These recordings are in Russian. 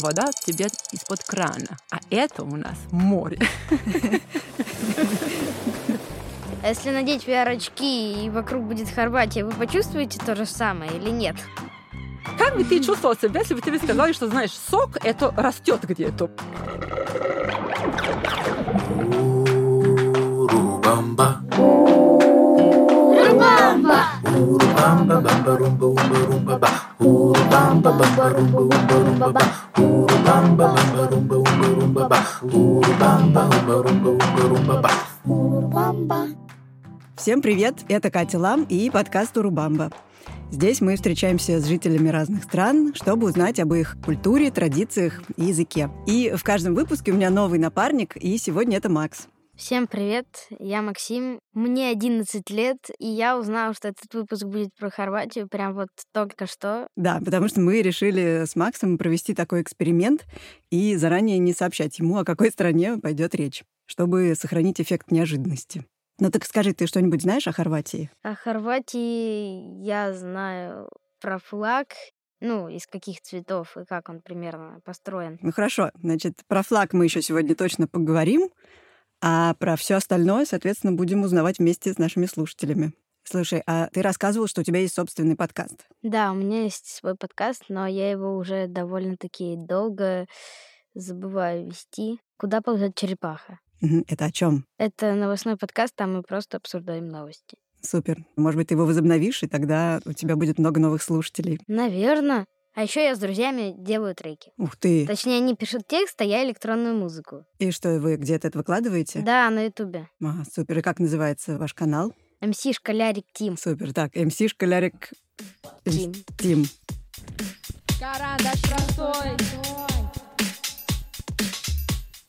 вода тебе из-под крана. А это у нас море. А если надеть VR-очки и вокруг будет Хорватия, вы почувствуете то же самое или нет? Как бы ты чувствовал себя, если бы тебе сказали, что, знаешь, сок это растет где-то? Урубамба. Урубамба. Урубамба, бамба, румба, умба, румба, ба. Урубамба, бамба, румба, умба, румба, ба. Урубамба, бамба, румба, умба, румба, ба. Умба, румба, умба, ба. Урубамба. Всем привет! Это Катя Лам и подкаст «Урубамба». Здесь мы встречаемся с жителями разных стран, чтобы узнать об их культуре, традициях и языке. И в каждом выпуске у меня новый напарник, и сегодня это Макс. Всем привет, я Максим, мне 11 лет, и я узнала, что этот выпуск будет про Хорватию прям вот только что. Да, потому что мы решили с Максом провести такой эксперимент и заранее не сообщать ему, о какой стране пойдет речь, чтобы сохранить эффект неожиданности. Ну так скажи, ты что-нибудь знаешь о Хорватии? О Хорватии я знаю про флаг, ну, из каких цветов и как он примерно построен. Ну хорошо, значит, про флаг мы еще сегодня точно поговорим, а про все остальное, соответственно, будем узнавать вместе с нашими слушателями. Слушай, а ты рассказывал, что у тебя есть собственный подкаст. Да, у меня есть свой подкаст, но я его уже довольно-таки долго забываю вести. Куда ползет черепаха? Это о чем? Это новостной подкаст, там мы просто обсуждаем новости. Супер. Может быть, ты его возобновишь, и тогда у тебя будет много новых слушателей. Наверное. А еще я с друзьями делаю треки. Ух ты! Точнее, они пишут текст, а я электронную музыку. И что, вы где-то это выкладываете? Да, на Ютубе. Ага, супер. И как называется ваш канал? МС Школярик Тим. Супер. Так, МС Школярик Тим. Тим. Карандаш простой.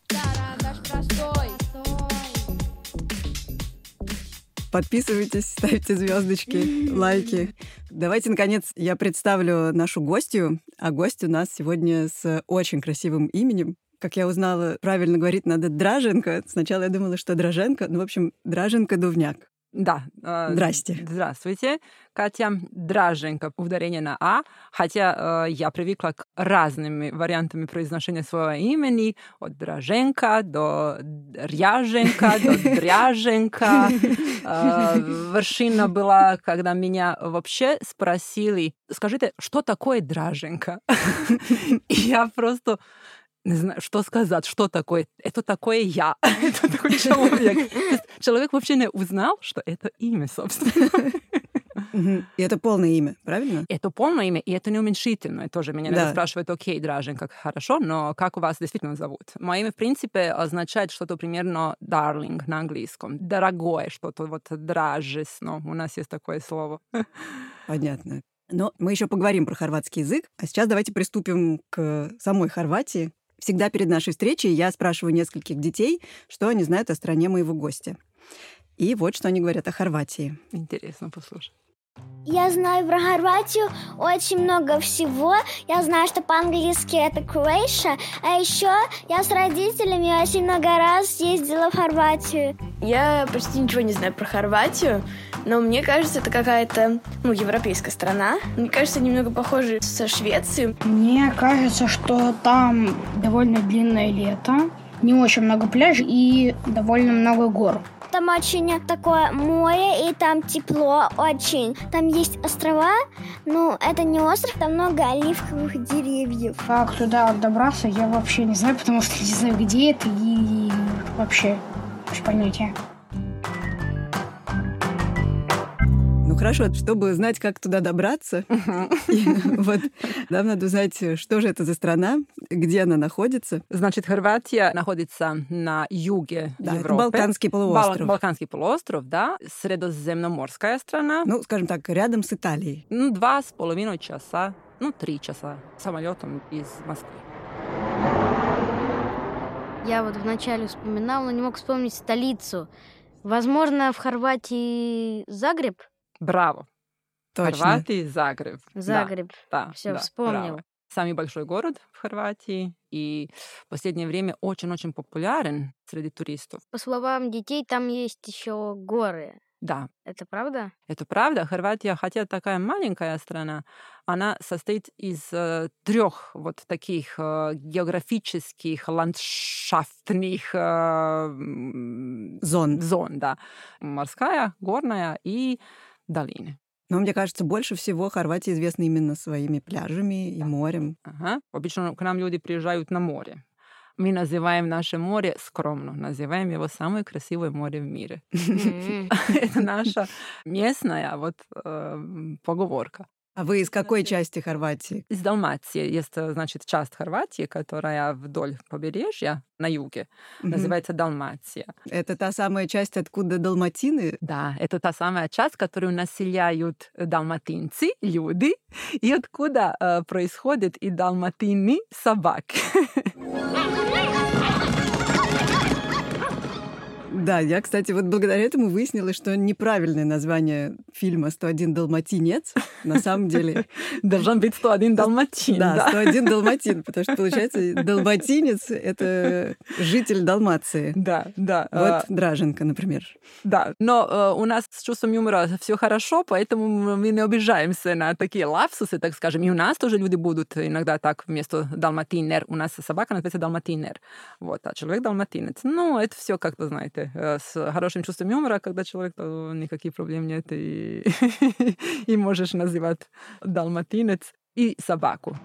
Карандаш простой. Подписывайтесь, ставьте звездочки, лайки. Давайте, наконец, я представлю нашу гостью. А гость у нас сегодня с очень красивым именем. Как я узнала, правильно говорить надо Драженко. Сначала я думала, что Драженко. Ну, в общем, Драженко Дувняк. Да. э, Здрасте. Здравствуйте, Катя. Драженко, ударение на «а», хотя э, я привыкла к разными вариантами произношения своего имени, от Драженко до Ряженко, до Дряженко. Э, Вершина была, когда меня вообще спросили, скажите, что такое Драженко? Я просто не знаю, что сказать, что такое. Это такое я. Это такой человек. Человек вообще не узнал, что это имя, собственно. И это полное имя, правильно? Это полное имя, и это не уменьшительное. Тоже меня Да. спрашивают, окей, Дражен, как хорошо, но как у вас действительно зовут? Мое имя, в принципе, означает что-то примерно darling на английском. Дорогое что-то, вот дражесно. У нас есть такое слово. Понятно. Но мы еще поговорим про хорватский язык. А сейчас давайте приступим к самой Хорватии. Всегда перед нашей встречей я спрашиваю нескольких детей, что они знают о стране моего гостя. И вот что они говорят о Хорватии. Интересно послушать. Я знаю про Хорватию очень много всего. Я знаю, что по-английски это Croatia. А еще я с родителями очень много раз ездила в Хорватию. Я почти ничего не знаю про Хорватию, но мне кажется, это какая-то, ну, европейская страна. Мне кажется, немного похожа со Швецией. Мне кажется, что там довольно длинное лето, не очень много пляжей и довольно много гор. Там очень такое море, и там тепло очень. Там есть острова, но это не остров, там много оливковых деревьев. Как туда добраться, я вообще не знаю, потому что не знаю, где это и вообще без понятия. Хорошо, чтобы знать, как туда добраться, вот нам надо узнать, что же это за страна, где она находится. Значит, Хорватия находится на юге Да, это Европы. Балканский Бал- полуостров. Балканский полуостров, да. Средоземноморская страна. Ну, скажем так, рядом с Италией. Ну, два с половиной часа, ну, три часа самолетом из Москвы. Я вот вначале вспоминал, но не мог вспомнить столицу. Возможно, в Хорватии Загреб? Браво. Точно. Хорватии, Загреб. Да, Загреб. Да, Всё, да, вспомнила. браво. Самый большой город в Хорватии и в последнее время очень-очень популярен среди туристов. По словам детей, там есть еще горы. Да, Это правда? это правда. Хорватия, хотя такая маленькая страна, она состоит из э, трех вот таких э, географических, ландшафтных э, Зон. зон, да. Морская, горная и долины. Но мне кажется, больше всего Хорватия известна именно своими пляжами и морем. Ага. Обычно к нам люди приезжают на море. Мы называем наше море скромно, называем его самое красивое море в мире. Это наша местная вот э, поговорка. А вы из какой части Хорватии? Из Далмации есть, э, значит, часть Хорватии, которая вдоль побережья на юге, Мгм. называется Далмация. Это та самая часть, откуда далматины? Да, это та самая часть, которую населяют далматинцы, люди, и откуда э, происходят и далматины собаки. Да, я, кстати, вот благодаря этому выяснила, что неправильное название фильма «101 далматинец» на самом деле... Должен быть 101 далматин, Да, да. 101 далматин, потому что, получается, далматинец — это житель Далмации. Да, да. Вот э, Драженко, например. Да, но э, у нас с чувством юмора все хорошо, поэтому мы не обижаемся на такие лапсусы, так скажем. И у нас тоже люди будут иногда так вместо далматинер. У нас собака называется далматинер. Вот, а человек далматинец. Ну, это все, как вы знаете, э, с хорошим чувством юмора, когда человек, то никаких проблем нет, и, и можешь называть далматинец и собаку.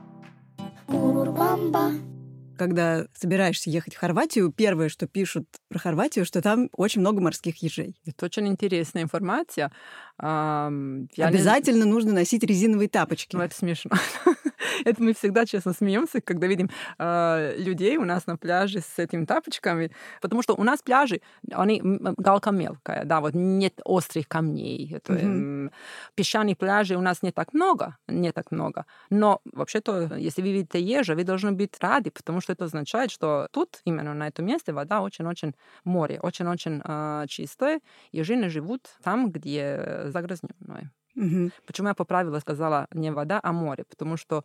Когда собираешься ехать в Хорватию, первое, что пишут про Хорватию, что там очень много морских ежей. Это очень интересная информация. Я не- Обязательно нужно носить резиновые тапочки. Ну, это смешно. это мы всегда честно смеемся, когда видим э, людей у нас на пляже с этими тапочками, потому что у нас пляжи, они галка мелкая, да, вот нет острых камней. Это, Мгм. м, песчаные пляжи у нас не так много, не так много. Но вообще-то, если вы видите ежа, вы должны быть рады, потому что это означает, что тут, именно на этом месте, вода очень-очень море, очень-очень э, чистое. Ежи не живут там, где загрязненное. Мгм. Почему я поправила, сказала не вода, а море? Потому что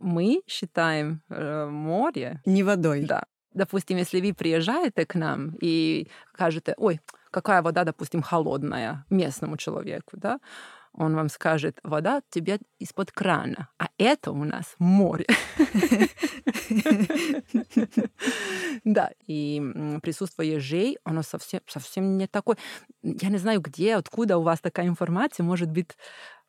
мы считаем э, море, Не водой. да. Допустим, если вы приезжаете к нам и скажете, ой, какая вода, допустим, холодная местному человеку, да, он вам скажет, вода тебе из-под крана, а это у нас море. Да, и присутствие ежей, оно совсем, совсем не такое. Я не знаю, где, откуда у вас такая информация, может быть,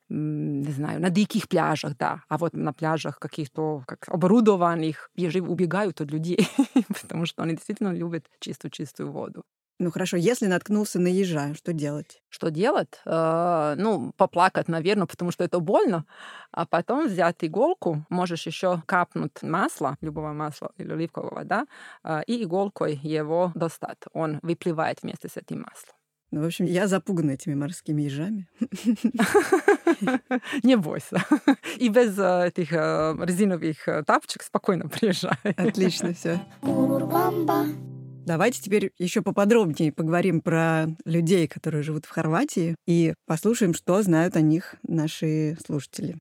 не знаю, на диких пляжах, да, а вот на пляжах каких-то как оборудованных ежи убегают от людей, потому что они действительно любят чистую-чистую воду. Ну хорошо, если наткнулся на ежа, что делать? Что делать? Э, Ну, поплакать, наверное, потому что это больно, а потом взять иголку, можешь еще капнуть масла, любого масла или оливкового, да, э, и иголкой его достать. Он выплывает вместе с этим маслом. Ну, в общем, я запугана этими морскими ежами. Не бойся. И без э, этих э, резиновых э, тапочек спокойно приезжай. Отлично все. Давайте теперь еще поподробнее поговорим про людей, которые живут в Хорватии, и послушаем, что знают о них наши слушатели.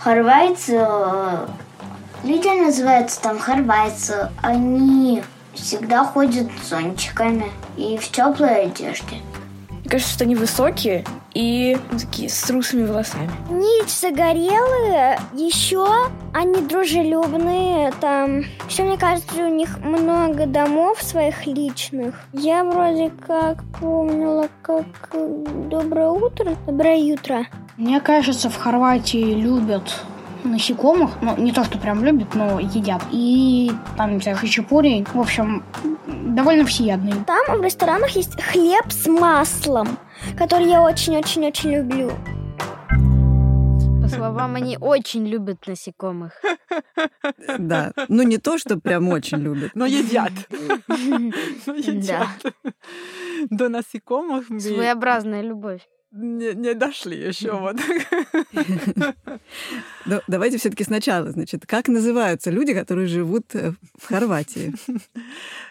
Хорвайцы, э, люди называются там хорвайцы, они всегда ходят с зонтиками и в теплой одежде. Мне кажется, что они высокие и такие с русыми волосами. Они загорелые, еще они дружелюбные, там. Еще мне кажется, у них много домов своих личных. Я вроде как помнила, как э, доброе утро, доброе утро. Мне кажется, в Хорватии любят насекомых. Ну, не то, что прям любят, но едят. И там, не знаю, хачапури. В общем, довольно всеядные. Там в ресторанах есть хлеб с маслом, который я очень-очень-очень люблю. По словам, они очень любят насекомых. Да, ну не то, что прям очень любят. Но едят. Но едят. До насекомых мы Своеобразная любовь. Не, не дошли еще. Вот. Но давайте все-таки сначала, значит, как называются люди, которые живут э, в Хорватии?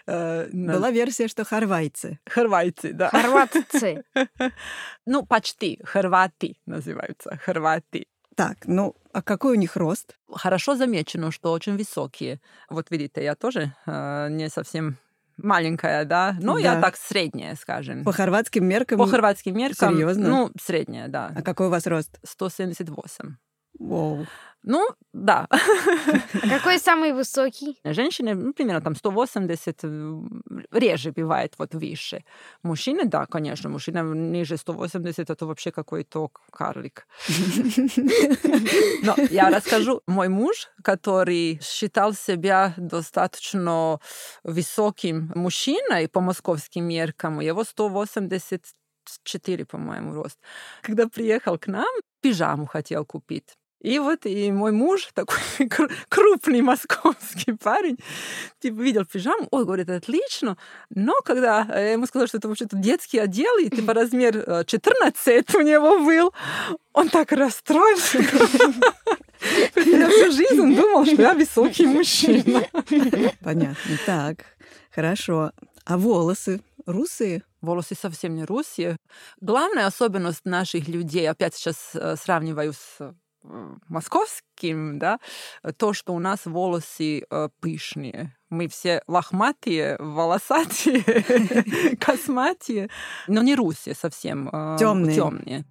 Э, Была версия, что хорвайцы. Хорватцы, да. Хорватцы. Ну, почти. Хорваты называются. Хорваты. Так, ну, а какой у них рост? Хорошо замечено, что очень высокие. Вот видите, я тоже э, не совсем маленькая, да. Но я Да. так средняя, скажем. По хорватским меркам... По хорватским меркам. Серьезно? Ну, средняя, да. А какой у вас рост? 178. Воу. Ну, да. А какой самый высокий? Женщины, ну, примерно там 180, э, реже бывает вот выше. Мужчины, да, конечно, мужчина ниже 180, это вообще какой-то карлик. Но я расскажу. Мой муж, который считал себя достаточно высоким мужчиной по московским меркам, его 184, по-моему, рост. Когда приехал к нам, пижаму хотел купить. И вот и мой муж, такой кру- крупный московский парень, типа видел пижаму, ой, говорит, отлично. Но когда я ему сказала, что это вообще-то детский отдел, и типа размер э, 14 у него был, он так расстроился. Я всю жизнь думал, что я высокий мужчина. Понятно. Так, хорошо. А волосы русые? Волосы совсем не русские. Главная особенность наших людей, опять сейчас э, сравниваю с э, московским, да, то, что у нас волосы э, пышные. Мы все лохматые, волосатые, косматые, но не русские совсем. Тёмные. Темные.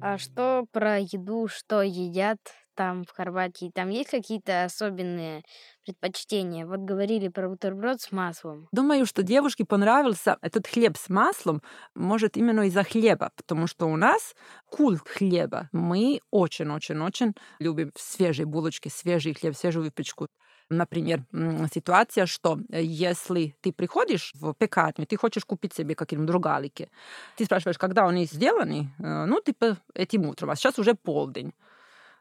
А что про еду, что едят там в Хорватии? Там есть какие-то особенные предпочтения? Вот говорили про бутерброд с маслом. Думаю, что девушке понравился этот хлеб с маслом, может, именно из-за хлеба, потому что у нас культ хлеба. Мы очень-очень-очень любим свежие булочки, свежий хлеб, свежую выпечку. Например, ситуация, что э, если ты приходишь в пекарню, ты хочешь купить себе какие-нибудь другалики, ты спрашиваешь, когда они сделаны, Э, ну, типа этим утром, а сейчас уже полдень.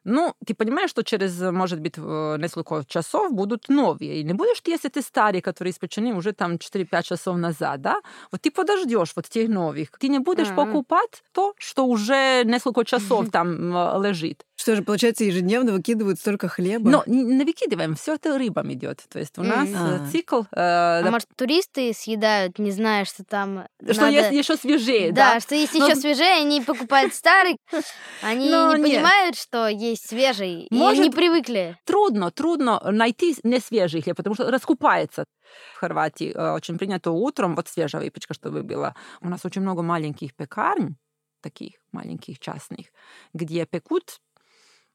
Ну, ты понимаешь, что через, может быть, э, несколько часов будут новые. И не будешь ты, если ты старый, которые испечены уже там 4-5 часов назад, да? Вот ты подождешь вот тех новых. Ты не будешь Ага. покупать то, что уже несколько часов там э, лежит. Что же, получается, ежедневно выкидывают столько хлеба? Но не выкидываем, все это рыбам идет. То есть у нас А. цикл... э, А доп- может, туристы съедают, не зная, что там что надо- есть еще свежее, Да, да? что есть Но- еще свежее, они покупают старый, они Но не нет. понимают, что есть свежий, и Может- не привыкли. Трудно, трудно найти не свежий хлеб, потому что раскупается. В Хорватии э, очень принято утром вот свежая выпечка, чтобы была. У нас очень много маленьких пекарн, таких маленьких частных, где пекут,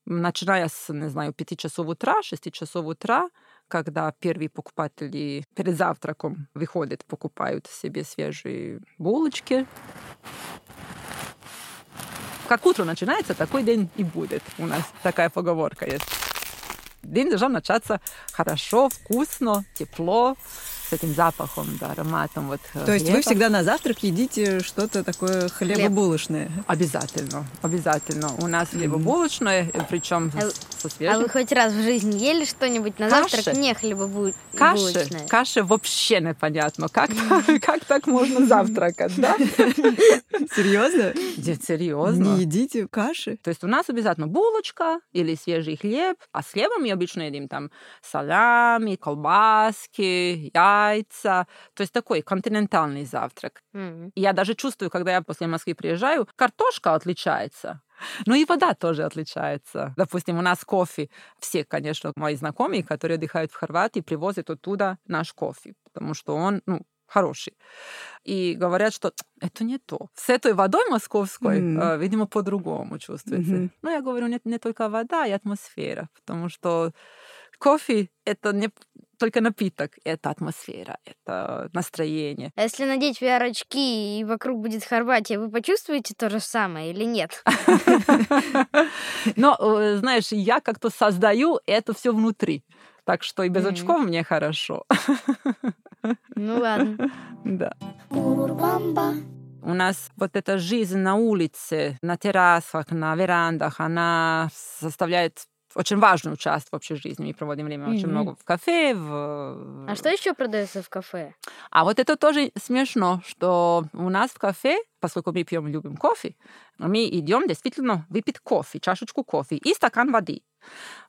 начиная с, не знаю, 5 часов утра, 6 часов утра, когда первые покупатели перед завтраком выходят, покупают себе свежие булочки. Как утро начинается, такой день и будет. У нас такая поговорка есть. День должен начаться хорошо, вкусно, тепло, с этим запахом, да, ароматом. Вот, э, То есть вы всегда на завтрак едите что-то такое хлебобулочное? Обязательно, обязательно. У нас хлебобулочное, причем А вы- со А свежим. вы хоть раз в жизни ели что-нибудь на Каши. завтрак? Не хлебобулочное. Каши, каши вообще непонятно. Как, как так можно завтракать, да? Серьезно? Нет, серьезно. Не едите каши? То есть у нас обязательно булочка или свежий хлеб, а с хлебом мы обычно едим там салями, колбаски, яйца. То есть такой континентальный завтрак. И я даже чувствую, когда я после Москвы приезжаю, картошка отличается. Ну и вода тоже отличается. Допустим, у нас кофе. Все, конечно, мои знакомые, которые отдыхают в Хорватии, привозят оттуда наш кофе, потому что он, ну, хороший. И говорят, что это не то. С этой водой московской, Мгм. э, видимо, по-другому чувствуется. Мгм. Ну, я говорю, нет, не только вода и атмосфера, потому что кофе — это не только напиток, это атмосфера, это настроение. А если надеть VR-очки и вокруг будет Хорватия, вы почувствуете то же самое или нет? Но, э, знаешь, я как-то создаю это все внутри. Так что и без очков мне хорошо. Ну ладно. Да. У нас вот эта жизнь на улице, на террасах, на верандах, она составляет очень важную часть в общей жизни. Мы проводим время очень Мгм. много в кафе. В... А что еще продается в кафе? А вот это тоже смешно, что у нас в кафе, поскольку мы пьем любим кофе, мы идем действительно выпить кофе, чашечку кофе и стакан воды.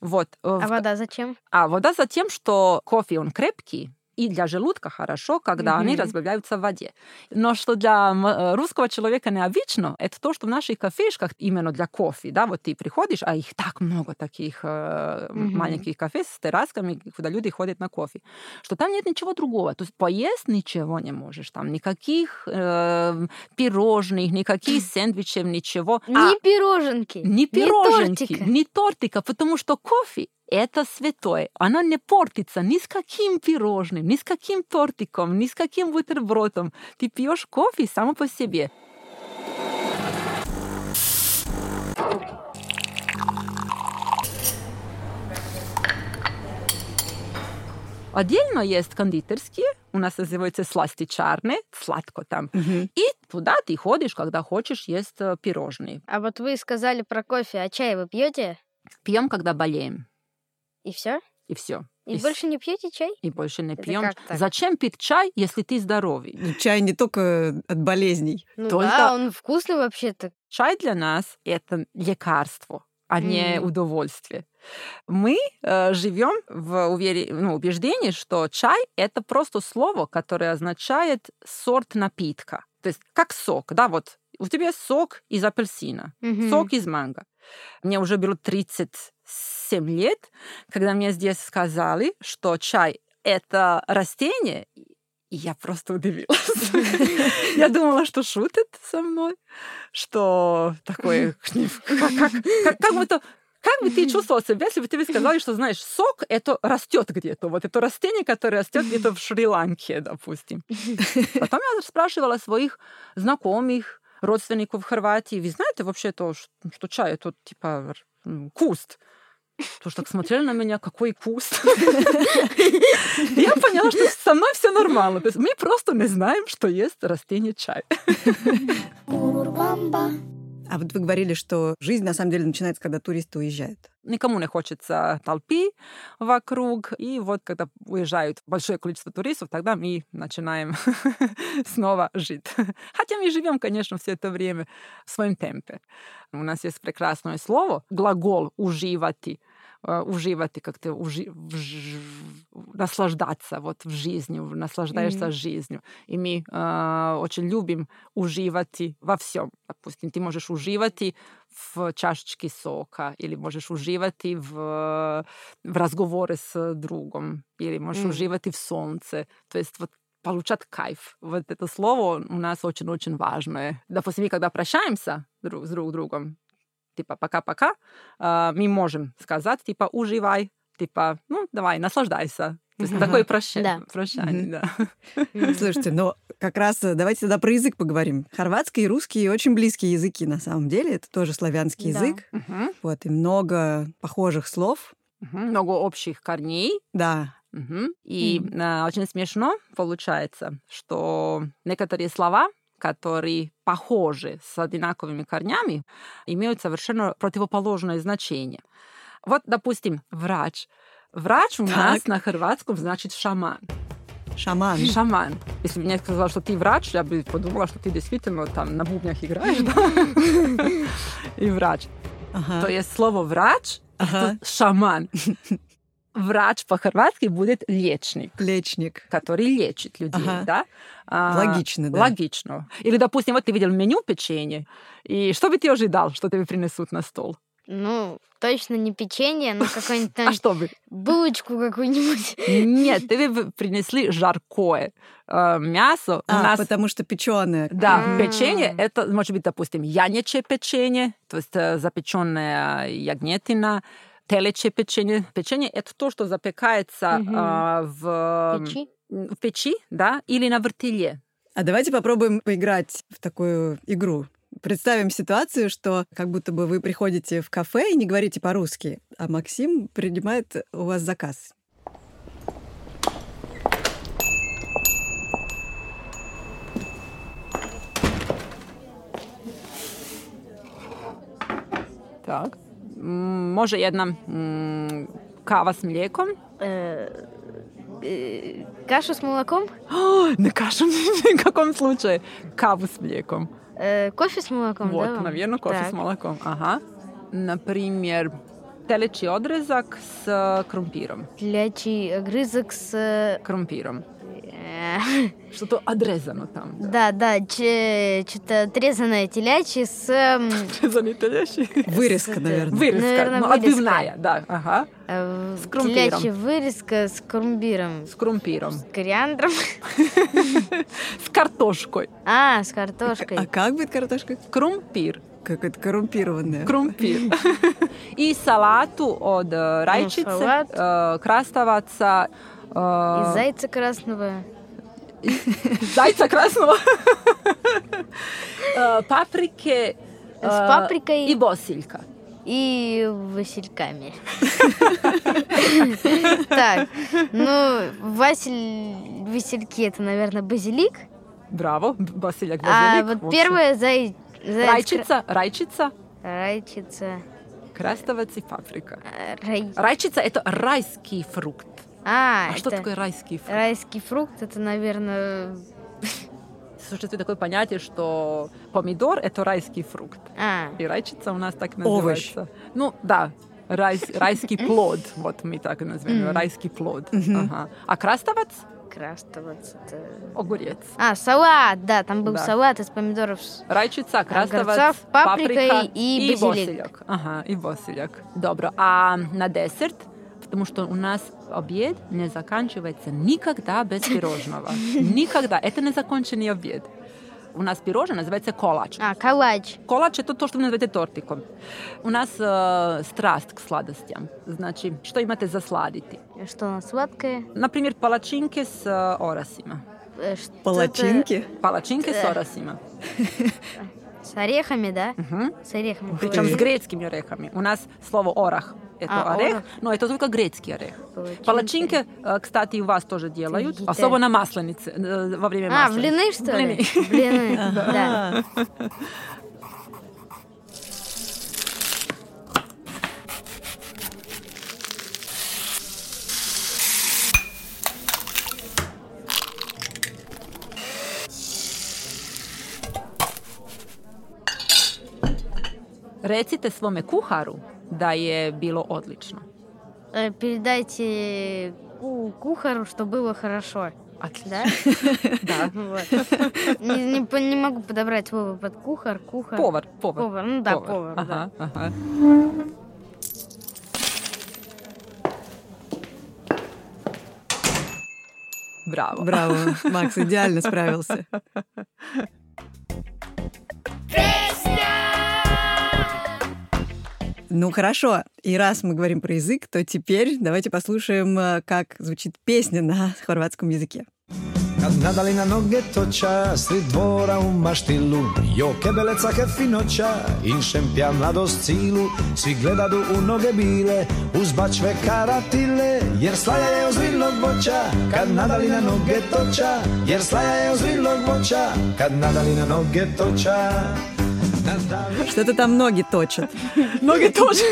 Вот. э, А в- вода зачем? а вода за тем, что кофе, он крепкий, и для желудка хорошо, когда они Мгм. разбавляются в воде. Но что для э, русского человека необычно, это то, что в наших кафешках именно для кофе, да, вот ты приходишь, а их так много таких Мгм. маленьких кафе с террасками, куда люди ходят на кофе, что там нет ничего другого. То есть поесть ничего не можешь, там никаких э, пирожных, никаких сэндвичев, ничего. А, Ни пироженки, ни пироженки, тортика. ни тортика, потому что кофе это святое. Оно не портится ни с каким пирожным, ни с каким тортиком, ни с каким бутербродом. Ты пьешь кофе само по себе. Отдельно есть кондитерские, у нас называются сластичарные, сладко там. Мгм. И туда ты ходишь, когда хочешь есть э, пирожные. А вот вы сказали про кофе, а чай вы пьете? Пьем, когда болеем. И все? И все. И, больше не пьете чай? и больше не пьем. Зачем пить чай, если ты здоровый? Ну, Чай не только от болезней. Ну Только- да, он вкусный вообще-то. Чай для нас это лекарство, а не Мгм. удовольствие. Мы э, живем в увери- ну, убеждении, что чай это просто слово, которое означает сорт напитка. То есть как сок, да, вот у тебя сок из апельсина, Мгм. сок из манго. Мне уже берут 37 лет, когда мне здесь сказали, что чай это растение, и я просто удивилась. Я думала, что шутят со мной, что такое... Как, будто... Как бы ты чувствовал себя, если бы тебе сказали, что, знаешь, сок это растет где-то, вот это растение, которое растет где-то в Шри-Ланке, допустим. Потом я спрашивала своих знакомых, родственников в Хорватии, вы знаете вообще то, что чай это типа куст? Потому что так смотрели на меня, какой куст. Я поняла, что со мной все нормально. То есть мы просто не знаем, что есть растение чай. А вот вы говорили, что жизнь на самом деле начинается, когда туристы уезжают. Никому не хочется толпы вокруг. И вот когда уезжают большое количество туристов, тогда мы начинаем снова жить. Хотя мы живем, конечно, все это время в своем темпе. У нас есть прекрасное слово, глагол «уживати», э, уживати, как-то ужи- вж- наслаждаться вот в жизни, наслаждаешься Мгм. жизнью. И мы э, очень любим уживати во всем. Допустим, ты можешь уживати в чашечке сока, или можешь уживать и в, в разговоры с другом, или можешь М. уживать и в солнце. То есть вот получать кайф. Вот это слово у нас очень-очень важное. Допустим, мы когда прощаемся друг с друг другом, типа пока-пока, а, мы можем сказать, типа, уживай, типа, ну, давай, наслаждайся. То есть такое прощание. Да. прощание да. Слушайте, но как раз э, давайте тогда про язык поговорим. Хорватский и русский очень близкие языки на самом деле. Это тоже славянский Да. язык. Мгм. Вот, и много похожих слов. Мгм. Много общих корней, Да. Мгм. И Мгм. а, очень смешно получается, что некоторые слова, которые похожи с одинаковыми корнями, имеют совершенно противоположное значение. Вот, допустим, врач. Врач у нас Так. на хорватском значит шаман. Шаман. Шаман. Если бы мне сказал, что ты врач, я бы подумала, что ты действительно там на бубнях играешь, да? И врач. Ага. То есть слово врач Ага. это шаман. Врач по-хорватски будет лечник Лечник. который лечит людей, Ага. да? А, Логично, да. Логично. Или, допустим, вот ты видел меню печенье, и что бы ты ожидал, что тебе принесут на стол? Ну, точно не печенье, но какую-нибудь А там что бы? булочку какую-нибудь. Нет, тебе бы принесли жаркое э, мясо. У А, нас потому что печеное. Да, М. печенье это может быть, допустим, яничье печенье, то есть э, запеченная ягнетина, телечье печенье. Печенье это то, что запекается Мгм. а, в, Печи. в печи, да, или на вертеле. А давайте попробуем поиграть в такую игру. Представим ситуацию, что как будто бы вы приходите в кафе и не говорите по-русски, а Максим принимает у вас заказ. Так. može jedna mm, kava s mlijekom. E, e kaša s mlakom? Oh, ne kašom ni kakvom slučaju. Kavu s mlijekom. E, kofi s mlakom, da da Navjerno kofi s mlakom, aha. Naprimjer, teleći odrezak s krompirom. Teleći grizak s... Krompirom. Э, э, to odrezano tamo? Да, да, че- что-то отрезанное телячье с... Odrezani teljači. Вырезка, наверное. Вырезка. Наверно, ну, вырезка. отбивная, да. Ага. э, С крумпиром. телячья вырезка с крумбиром. С крумпиром. С кориандром. С картошкой. А, с картошкой. А как будет картошка? Круmpir. Как это коррумпированная. Krumpir. I salatu od uh, rajčice, salat. uh, krastavaca, uh, Из зайца красного. uh, paprike С uh, паприкой i bosiljka. и васильками. Так, ну, василь, васильки это, наверное, базилик. Bravo, bosiljak, А bazilik. вот первое зай... Rajčica, rajčica, Райчица. krastavac i paprika. э, Рай... Rajčica это rajski frukt. А, А что это такое райский фрукт? райский фрукт, это, наверное... Существует такое понятие, что помидор это райский фрукт. А, И райчица у нас так Овощ. называется. Ну, да, рай- райский плод, вот мы так и назовем, его, райский плод. Ага. А краставец крастовец. Это... огурец. А, салат, да, там был Да. салат из помидоров. Rajčica, krastavac, Огурцов, paprika paprika i bazilik. bosiljak. Aha, i bosiljak. Dobro, a na desert, потому что у нас обед не заканчивается никогда без пирожного. Никогда. Это незаконченный обед. У нас пирожное называется колач. А, калач. Колач это то, что вы называете тортиком. У нас э, страсть к сладостям. Значит, что имате за сладити? Что у нас сладкое? Например, палачинки с э, орасима. Э, что-то Палачинки. Палачинки с Э. орасима. С орехами, да? Мгм. С орехами. Причем с грецкими орехами. У нас слово орах это А, орех, орах. но это только грецкий орех. Палачинки. Палачинки, э, кстати, у вас тоже делают, Какие-то- особо на масленице, э, во время А, масленицы. блины, что ли? Блины. Блины, да. Recite svome kuharu da je bilo odlično. Э, Передайте ку- кухару, что было хорошо. Отлично. Да? Да. Вот. Не, не не могу подобрать слово под кухар, кухар. Повар, повар. Повар, ну да, повар, да. Ага, ага. Браво. Браво, Макс, идеально справился. Ну хорошо, и раз мы говорим про язык, то теперь давайте послушаем, э, как звучит песня на хорватском языке. Kad nadali na noge toča, sred dvora u maštilu, joke beleca hefinoća, in šempja mladost cilu, svi gledadu u noge bile, uz bačve karatile, jer slaja je ozbiljnog voća, kad nadali na noge toča, jer slaja je ozbiljnog voća, kad nadali na noge toča. Что-то там ноги точат. Ноги тоже.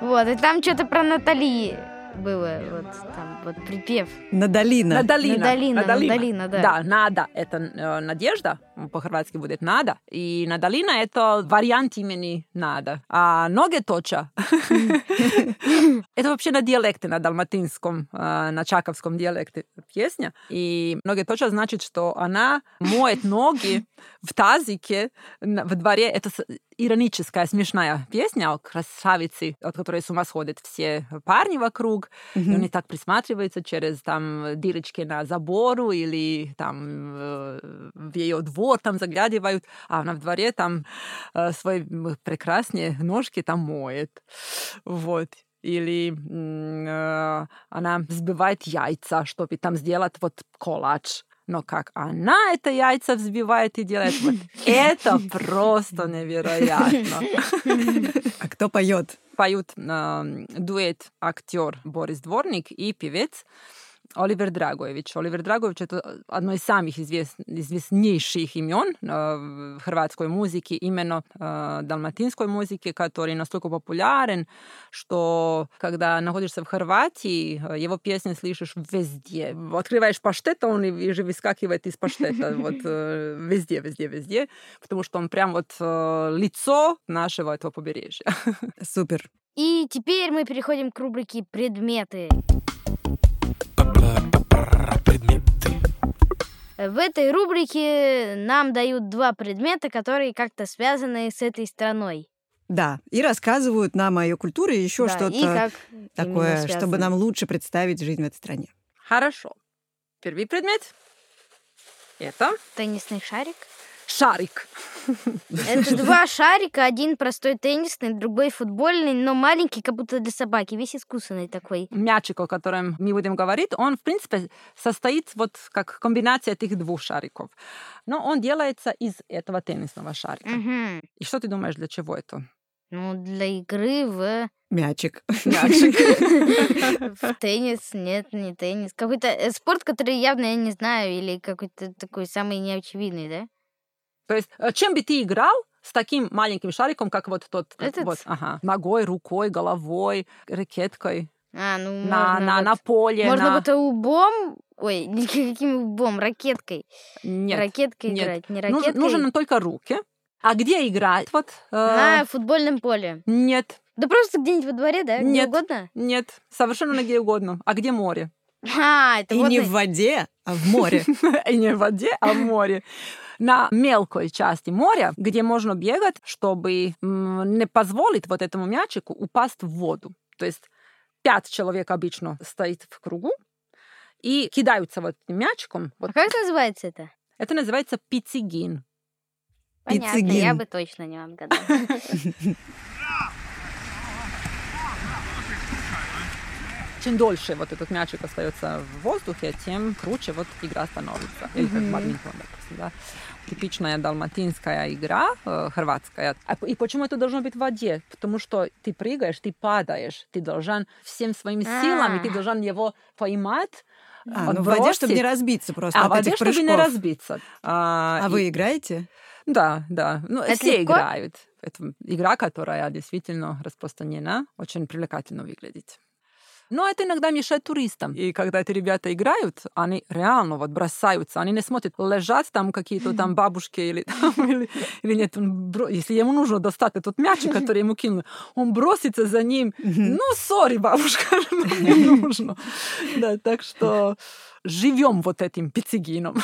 Вот, и там что-то про Натали было, вот там, вот припев. Надалина. Надалина. Надалина, Надалина, да. Да, нада – это э, надежда, по-хорватски будет нада. И надалина – это вариант имени нада. А ноги точа – это вообще на диалекте, на далматинском, на чаковском диалекте песня. И ноги точа значит, что она моет ноги в тазике во дворе. Это ироническая, смешная песня о красавице, от которой с ума сходят все парни вокруг. И они так присматриваются через там дырочки на забору или там в ее двор там заглядывают, а она в дворе там э, свои прекрасные ножки там моет. Вот. Или э, она взбивает яйца, чтобы там сделать вот коллаж. Но как она это яйца взбивает и делает, вот это просто невероятно. А кто поет? Поют э, дуэт актер Борис Дворник и певец Oliver Dragojević. Oliver Dragojević je to одно из самih извест- известнейших имен в hrvatskoj muziki, именно dalmatinskoj muziki, который настолько популярен, что когда находишься в Хорватии, его песни слышишь везде. Открываешь паштет, он и же выскакивает из паштета. Вот везде, везде, везде. Потому что он прям вот лицо нашего этого побережья. Супер. И теперь мы переходим к рубрике «Предметы». В этой рубрике нам дают два предмета, которые как-то связаны с этой страной. Да, и рассказывают нам о ее культуре еще Да, и что-то такое, чтобы нам лучше представить жизнь в этой стране. Хорошо. Первый предмет — это Теннисный шарик. Шарик. Это два шарика, один простой теннисный, другой футбольный, но маленький, как будто для собаки, весь искусственный такой. Мячик, о котором мы будем говорить, он, в принципе, состоит вот как комбинация этих двух шариков. Но он делается из этого теннисного шарика. Мгм. И что ты думаешь, для чего это? Ну, для игры в... Мячик. Мячик. в теннис. Нет, не теннис. Какой-то э, спорт, который явно я не знаю, или какой-то такой самый неочевидный, да? То есть, э, чем бы ты играл с таким маленьким шариком, как вот тот, как Этот? вот, ага, ногой, рукой, головой, ракеткой, А, ну, на, на, вот- на поле, Можно на... вот лбом... Ой, не каким лбом, ракеткой. Нет, Ракеткой нет. играть, не Нужен, ракеткой. нужен только руки. А где играть? Вот, э, На футбольном поле. Нет, Да просто где-нибудь во дворе, да? Где Нет. угодно? нет, совершенно где угодно. А где море? А, это И вот... не и- в воде, а в море. И не в воде, а в море. На мелкой части моря, где можно бегать, чтобы не позволить вот этому мячику упасть в воду. То есть пять человек обычно стоит в кругу и кидаются вот этим мячиком. Вот. А как называется это? Это называется пиццигин. Понятно, я Пиццигин. бы точно не отгадала. Чем дольше вот этот мячик остается в воздухе, тем круче вот игра становится. Или как бадминтон, допустим, да. Типичная далматинская игра, э, хорватская. А И почему это должно быть в воде? Потому что ты прыгаешь, ты падаешь, ты должен всем своими силами, ты А. должен его поймать, А, ну в воде, чтобы не разбиться просто а в воде, чтобы не разбиться. А, А и- вы играете? Да, да. Ну, Это все легко? играют. Это игра, которая действительно распространена, очень привлекательно выглядит. Но это иногда мешает туристам. И когда эти ребята играют, они реально вот бросаются. Они не смотрят, лежат там какие-то там бабушки или, там, или, или нет. Он бро- Если ему нужно достать этот мячик, который ему кинули, он бросится за ним. Ну, сори, бабушка, не нужно. Да, так что живем вот этим пиццигином.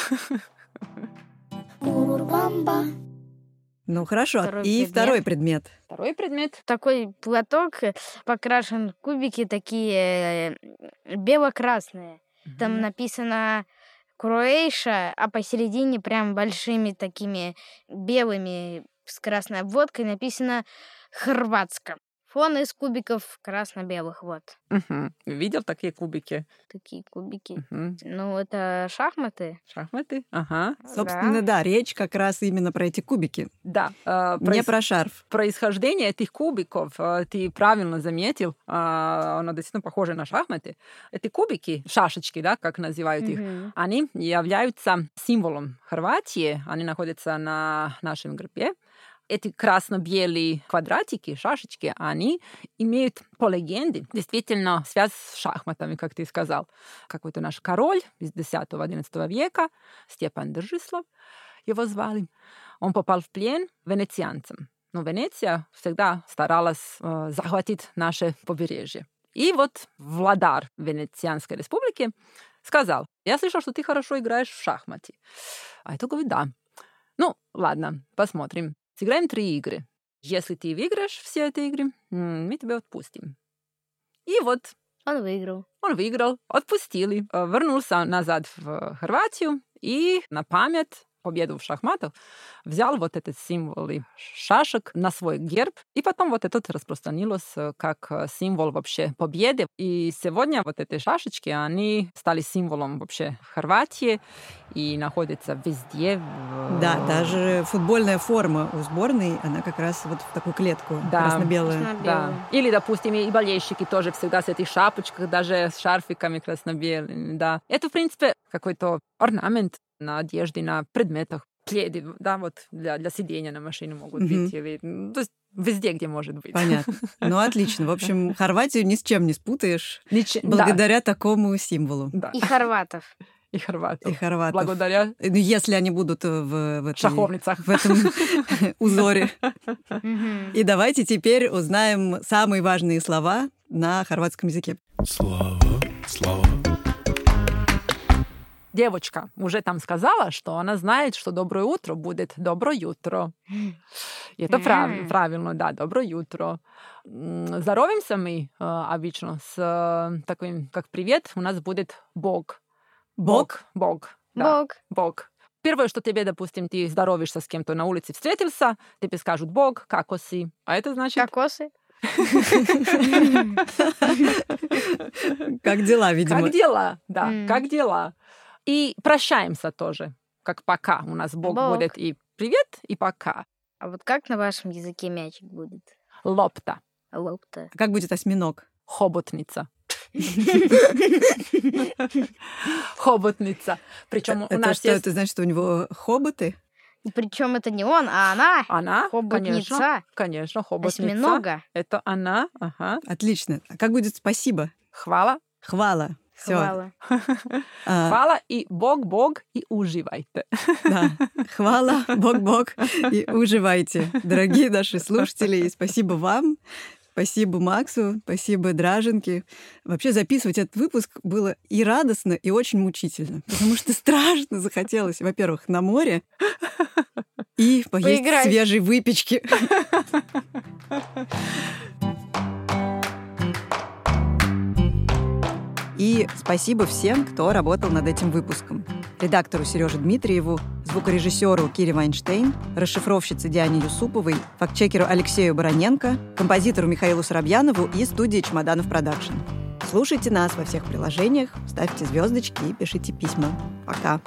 Ну хорошо. Второй И предмет. второй предмет. Второй предмет. Такой платок э, покрашен кубики такие э, бело-красные. Там написано Круэйша, а посередине прям большими такими белыми с красной обводкой написано Хорватска. Фон из кубиков красно-белых, вот. Мгм. Видел такие кубики? Такие кубики. Мгм. Ну, это шахматы. Шахматы? Ага. Собственно, да, речь как раз именно про эти кубики. Да. э, Не проис- про шарф. Происхождение этих кубиков, э, ты правильно заметил, а, оно действительно похоже на шахматы. Эти кубики, шашечки, да, как называют их, Мгм. они являются символом Хорватии. Они находятся на нашем гербе. Эти красно-белые квадратики, шашечки, они имеют, по легенде, действительно связь с шахматами, как ты сказал. Какой-то наш король из 10-11 века, Степан Держислав, его звали, он попал в плен венецианцам. Но Венеция всегда старалась э, захватить наше побережье. И вот владар Венецианской республики сказал, я слышал, что ты хорошо играешь в шахматы. А это говорит, да. Ну, ладно, посмотрим. Сыграем три игры. Если ты выиграешь все эти игры, мы тебя отпустим. И вот Он выиграл. он выиграл, отпустили, э, вернулся назад в Хорватию и на память победу в шахматах, взял вот этот символ и шашек на свой герб, и потом вот этот распространилось э, как э, символ вообще победы. И сегодня вот эти шашечки, они стали символом вообще Хорватии и находятся везде. В... Да, даже футбольная форма у сборной, она как раз вот в такую клетку Да. красно-белая. Да. Или, допустим, и болельщики тоже всегда с этих шапочках, даже с шарфиками красно-белыми, да. Это, в принципе, какой-то орнамент на одежде, на предметах. Пледы, да, вот для, для сидения на машине могут Мгм. быть. или, ну, то есть везде, где может быть. Понятно. Ну, отлично. В общем, Хорватию ни с чем не спутаешь Нич- да, благодаря такому символу. да. И хорватов. И хорватов. И хорватов. Благодаря Ну, если они будут в, в, этой- шаховницах. в этом узоре. И давайте теперь узнаем самые важные слова на хорватском языке. Слава, слава. Девочка уже там сказала, что она знает, что доброе утро будет добро jutro. И это прав- правильно, да, добро утро. М, Здороваемся мы э, обычно с э, таким, как привет, у нас будет Бог. Бог? Бог. Да, Бог. Бог. Первое, что тебе, допустим, ты здороваешься с кем-то на улице, встретился, тебе скажут Бог, как оси. А это значит... Кокосы. Как дела, видимо. Как дела? Да, как дела? И прощаемся тоже, как пока. У нас Бог, Бог. будет и привет, и пока. А вот как на вашем языке мячик будет? Лопта, Лопта. Как будет осьминог? хоботница. Хоботница. Причем у это нас что, это значит, что у него хоботы? Причем это не он, а она. Она, Хоботница. конечно, конечно, хоботница. Осьминога. Это она, ага. Отлично. А как будет спасибо? Хвала, Хвала. Все. Хвала. хвала и Бог, Бог, и уживайте. Да. Хвала, Бог-Бог, и уживайте. Дорогие наши слушатели, и спасибо вам, спасибо Максу, спасибо Драженке. Вообще записывать этот выпуск было и радостно, и очень мучительно, потому что страшно захотелось, во-первых, на море, и поесть Поиграть. свежей выпечки. И спасибо всем, кто работал над этим выпуском. Редактору Сереже Дмитриеву, звукорежиссеру Кире Вайнштейн, расшифровщице Диане Юсуповой, фактчекеру Алексею Бароненко, композитору Михаилу Соробьянову и студии Чемоданов Продакшн. Слушайте нас во всех приложениях, ставьте звездочки и пишите письма. Пока.